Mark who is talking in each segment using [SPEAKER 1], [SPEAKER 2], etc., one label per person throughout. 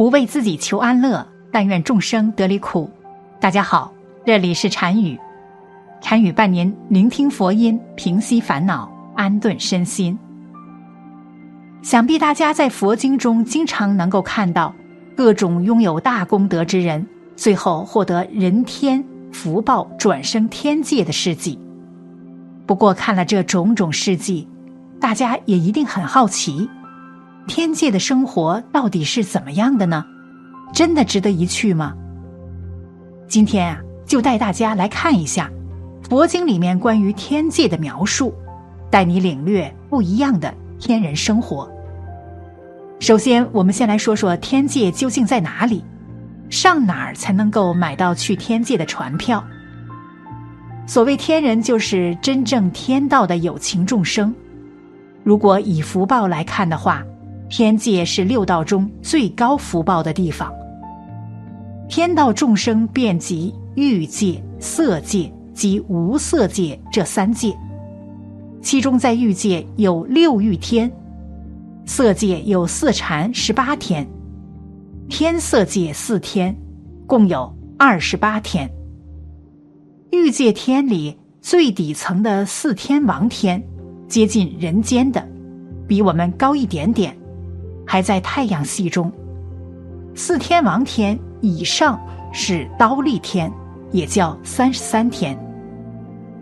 [SPEAKER 1] 不为自己求安乐，但愿众生得离苦。大家好，这里是禅语，禅语伴您聆听佛音，平息烦恼，安顿身心。想必大家在佛经中经常能够看到各种拥有大功德之人，最后获得人天福报，转生天界的事迹。不过，看了这种种事迹，大家也一定很好奇。天界的生活到底是怎么样的呢？真的值得一去吗？今天啊，就带大家来看一下佛经里面关于天界的描述，带你领略不一样的天人生活。首先，我们先来说说天界究竟在哪里，上哪儿才能够买到去天界的船票？所谓天人，就是真正天道的有情众生。如果以福报来看的话，天界是六道中最高福报的地方。天道众生遍及欲界、色界及无色界这三界，其中在欲界有六欲天，色界有四禅十八天，天色界四天，共有二十八天。欲界天里最底层的四天王天，接近人间的，比我们高一点点。还在太阳系中，四天王天以上是刀立天，也叫三十三天。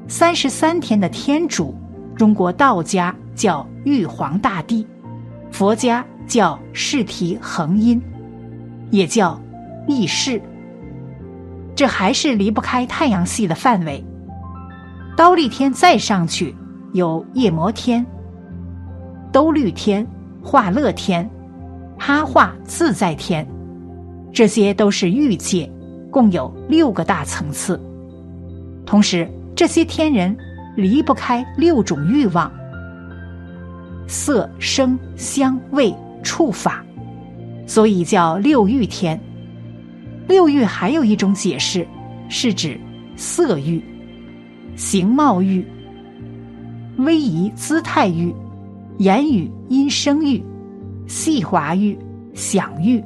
[SPEAKER 1] 三十三天的天主，中国道家叫玉皇大帝，佛家叫释提恒阴，也叫意识。这还是离不开太阳系的范围。刀立天再上去有夜摩天、兜率天、化乐天。他化自在天，这些都是欲界，共有六个大层次。同时，这些天人离不开六种欲望：色、声、香、味、触、法，所以叫六欲天。六欲还有一种解释，是指色欲、形貌欲、威仪姿态欲、言语因声欲。细滑欲、享欲，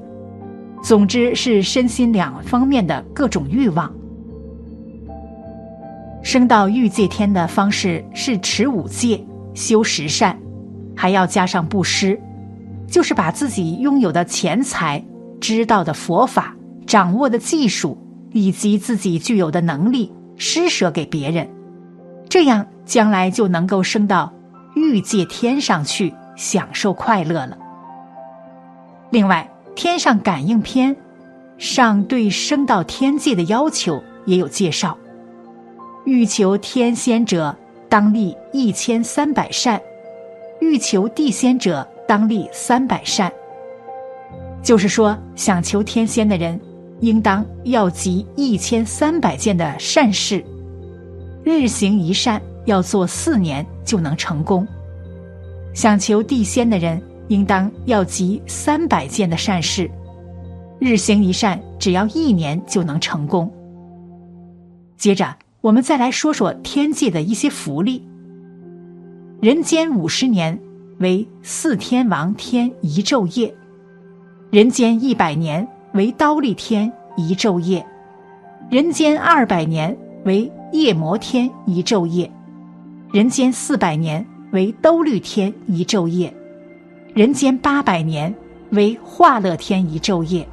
[SPEAKER 1] 总之是身心两方面的各种欲望。升到欲界天的方式是持五戒、修十善，还要加上布施，就是把自己拥有的钱财、知道的佛法、掌握的技术以及自己具有的能力施舍给别人，这样将来就能够升到欲界天上去享受快乐了。另外，《天上感应篇》上对升到天界的要求也有介绍：欲求天仙者，当立一千三百善；欲求地仙者，当立三百善。就是说，想求天仙的人，应当要集一千三百件的善事，日行一善，要做四年就能成功；想求地仙的人，应当要集三百件的善事，日行一善，只要一年就能成功。接着，我们再来说说天界的一些福利。人间五十年为四天王天一昼夜，人间一百年为刀立天一昼夜，人间二百年为夜魔天一昼夜，人间四百年为兜率天一昼夜。人间八百年为化乐天一昼夜，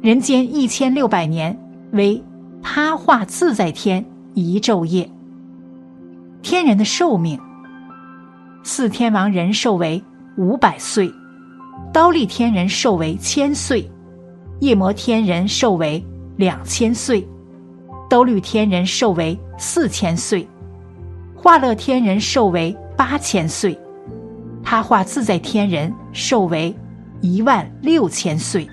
[SPEAKER 1] 人间一千六百年为他化自在天一昼夜。天人的寿命，四天王人寿为五百岁，刀立天人寿为千岁，夜摩天人寿为两千岁，兜率天人寿为四千岁，化乐天人寿为八千岁。他化自在天人寿为一万六千岁。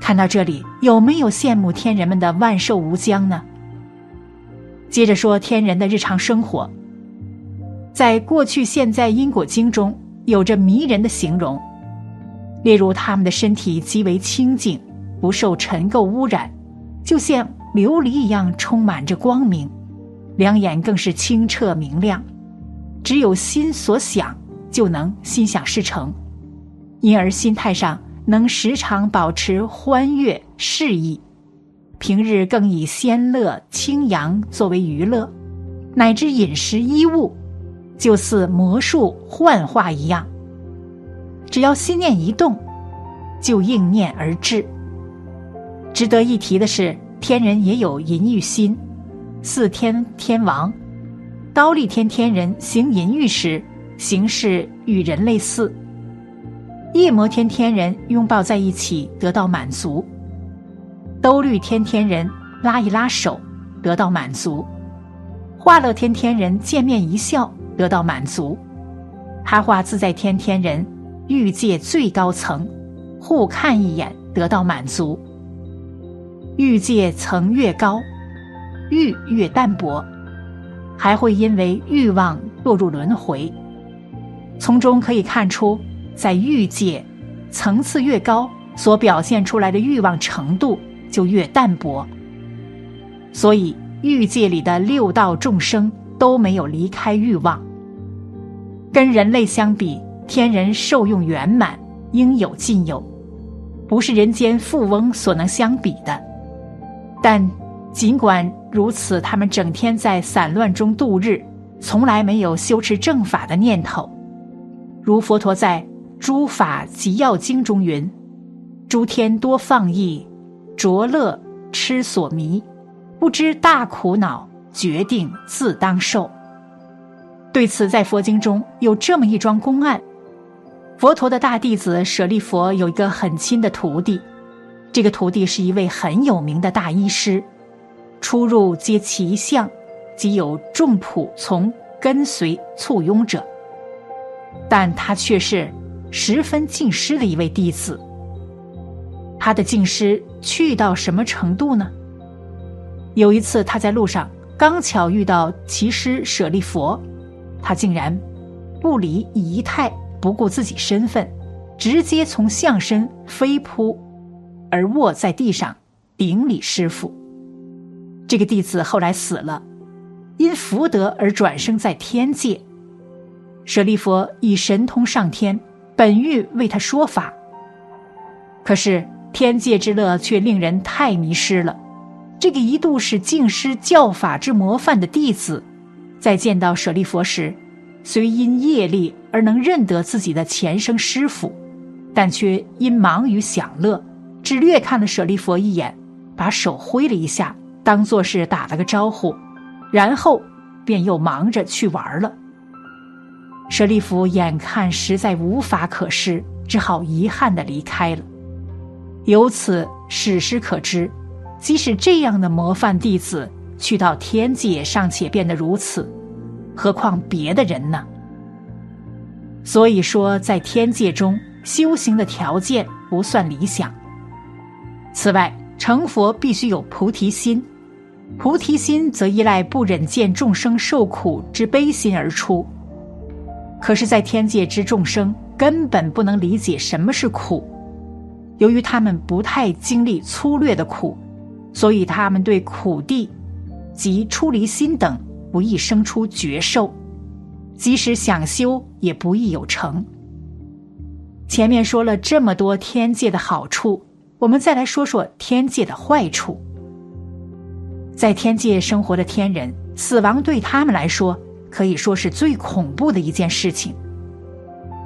[SPEAKER 1] 看到这里，有没有羡慕天人们的万寿无疆呢？接着说天人的日常生活，在过去现在因果经中有着迷人的形容，例如他们的身体极为清净，不受尘垢污染，就像琉璃一样充满着光明，两眼更是清澈明亮。只有心所想，就能心想事成，因而心态上能时常保持欢悦适意，平日更以仙乐清扬作为娱乐，乃至饮食衣物，就似魔术幻化一样。只要心念一动，就应念而至。值得一提的是，天人也有淫欲心。四天天王，刀立天天人行淫欲时，形式与人类似。夜摩天天人拥抱在一起得到满足。兜率天天人拉一拉手得到满足。化乐天天人见面一笑得到满足。哈化自在天天人欲界最高层，互看一眼得到满足。欲界层越高。欲越淡薄，还会因为欲望堕入轮回。从中可以看出，在欲界层次越高，所表现出来的欲望程度就越淡薄。所以，欲界里的六道众生都没有离开欲望。跟人类相比，天人受用圆满，应有尽有，不是人间富翁所能相比的。但。尽管如此，他们整天在散乱中度日，从来没有修持正法的念头。如佛陀在《诸法集要经》中云：“诸天多放逸，着乐痴所迷，不知大苦恼，决定自当受。”对此，在佛经中有这么一桩公案：佛陀的大弟子舍利佛有一个很亲的徒弟，这个徒弟是一位很有名的大医师。出入皆其相，即有众仆从跟随簇拥者。但他却是十分敬师的一位弟子。他的敬师去到什么程度呢？有一次他在路上刚巧遇到其师舍利佛，他竟然不理仪态，不顾自己身份，直接从象身飞扑而卧在地上顶礼师傅。这个弟子后来死了，因福德而转生在天界。舍利佛以神通上天，本欲为他说法。可是天界之乐却令人太迷失了。这个一度是净师教法之模范的弟子，在见到舍利佛时，虽因业力而能认得自己的前生师傅，但却因忙于享乐，只略看了舍利佛一眼，把手挥了一下。当做是打了个招呼，然后便又忙着去玩了。舍利弗眼看实在无法可施，只好遗憾的离开了。由此史实可知，即使这样的模范弟子去到天界尚且变得如此，何况别的人呢？所以说，在天界中修行的条件不算理想。此外，成佛必须有菩提心。菩提心则依赖不忍见众生受苦之悲心而出。可是，在天界之众生根本不能理解什么是苦，由于他们不太经历粗略的苦，所以他们对苦地及出离心等不易生出觉受，即使想修也不易有成。前面说了这么多天界的好处，我们再来说说天界的坏处。在天界生活的天人，死亡对他们来说可以说是最恐怖的一件事情。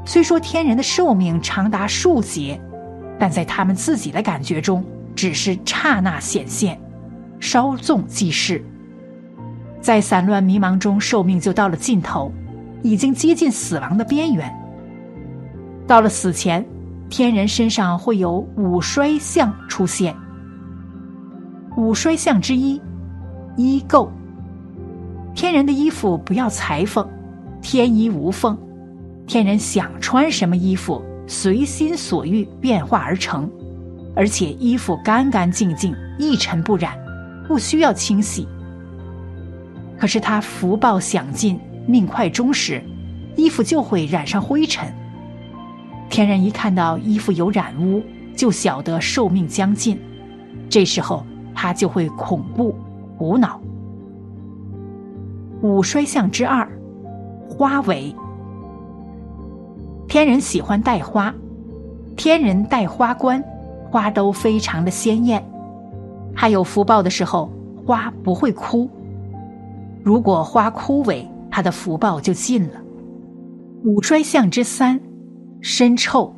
[SPEAKER 1] 虽说天人的寿命长达数劫，但在他们自己的感觉中，只是刹那显现，稍纵即逝。在散乱迷茫中，寿命就到了尽头，已经接近死亡的边缘。到了死前，天人身上会有五衰相出现，五衰相之一。衣垢，天人的衣服不要裁缝，天衣无缝，天人想穿什么衣服，随心所欲变化而成，而且衣服干干净净，一尘不染，不需要清洗。可是他福报享尽，命快终时，衣服就会染上灰尘。天人一看到衣服有染污，就晓得寿命将近，这时候他就会恐怖。无脑。五衰相之二，花尾。天人喜欢戴花，天人戴花冠，花都非常的鲜艳。还有福报的时候，花不会枯。如果花枯萎，他的福报就尽了。五衰相之三，身臭，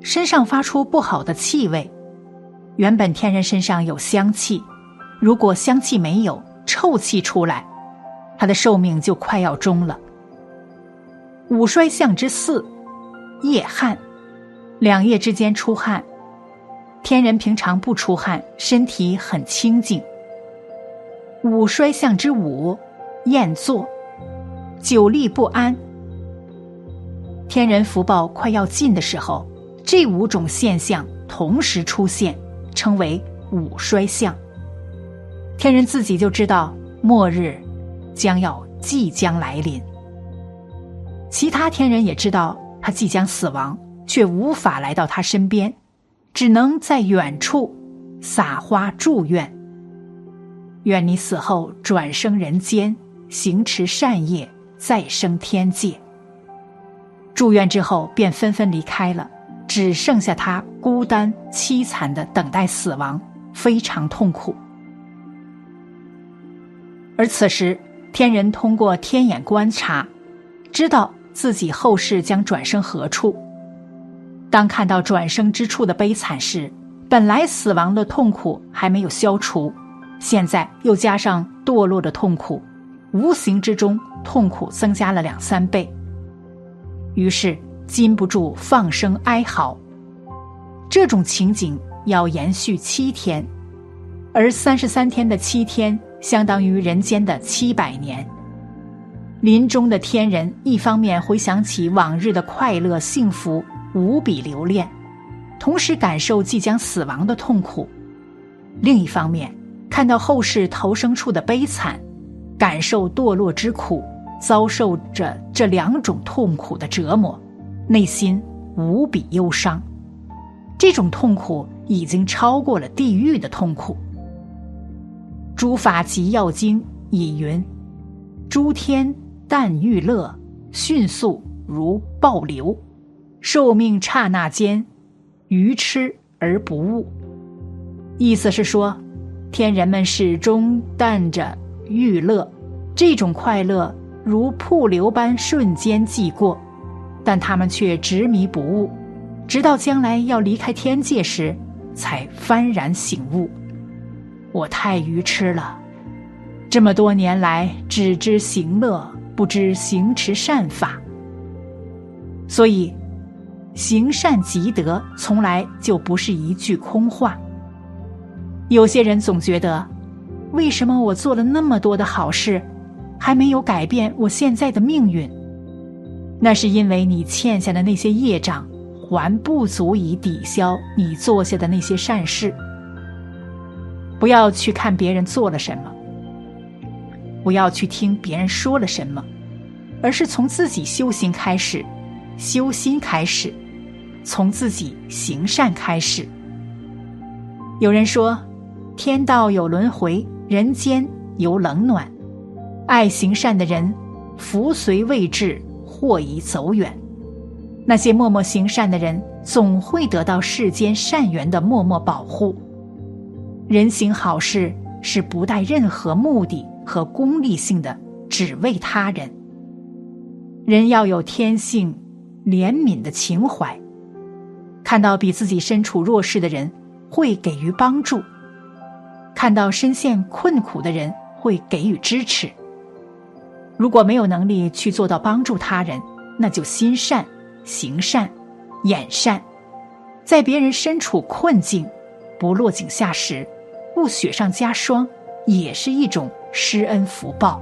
[SPEAKER 1] 身上发出不好的气味。原本天人身上有香气，如果香气没有，臭气出来，他的寿命就快要终了。五衰相之四，夜汗，两夜之间出汗。天人平常不出汗，身体很清净。五衰相之五，厌坐，久立不安。天人福报快要尽的时候，这五种现象同时出现，称为五衰相。天人自己就知道末日将要即将来临，其他天人也知道他即将死亡，却无法来到他身边，只能在远处撒花祝愿：愿你死后转生人间，行持善业，再生天界。住院之后，便纷纷离开了，只剩下他孤单凄惨的等待死亡，非常痛苦。而此时，天人通过天眼观察，知道自己后世将转生何处。当看到转生之处的悲惨时，本来死亡的痛苦还没有消除，现在又加上堕落的痛苦，无形之中痛苦增加了两三倍。于是禁不住放声哀嚎。这种情景要延续七天，而三十三天的七天相当于人间的七百年。临终的天人一方面回想起往日的快乐幸福，无比留恋，同时感受即将死亡的痛苦；另一方面看到后世投生处的悲惨，感受堕落之苦。遭受着这两种痛苦的折磨，内心无比忧伤。这种痛苦已经超过了地狱的痛苦。诸法集要经已云：诸天但欲乐，迅速如暴流，寿命刹那间，愚痴而不悟。意思是说，天人们始终淡着欲乐，这种快乐。如瀑流般瞬间即过，但他们却执迷不悟，直到将来要离开天界时，才幡然醒悟：我太愚痴了，这么多年来只知行乐，不知行持善法。所以，行善积德从来就不是一句空话。有些人总觉得，为什么我做了那么多的好事？还没有改变我现在的命运，那是因为你欠下的那些业障还不足以抵消你做下的那些善事。不要去看别人做了什么，不要去听别人说了什么，而是从自己修行开始，修心开始，从自己行善开始。有人说，天道有轮回，人间有冷暖。爱行善的人，福随未至，祸已走远。那些默默行善的人，总会得到世间善缘的默默保护。人行好事是不带任何目的和功利性的，只为他人。人要有天性怜悯的情怀，看到比自己身处弱势的人，会给予帮助；看到身陷困苦的人，会给予支持。如果没有能力去做到帮助他人，那就心善、行善、眼善，在别人身处困境、不落井下石、不雪上加霜，也是一种施恩福报。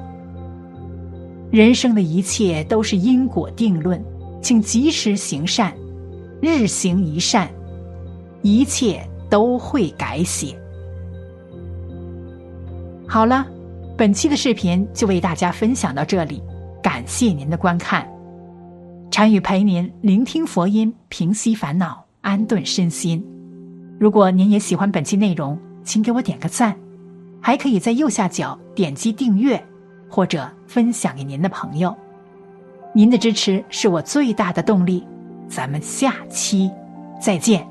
[SPEAKER 1] 人生的一切都是因果定论，请及时行善，日行一善，一切都会改写。好了。本期的视频就为大家分享到这里，感谢您的观看。禅语陪您聆听佛音，平息烦恼，安顿身心。如果您也喜欢本期内容，请给我点个赞，还可以在右下角点击订阅，或者分享给您的朋友。您的支持是我最大的动力。咱们下期再见。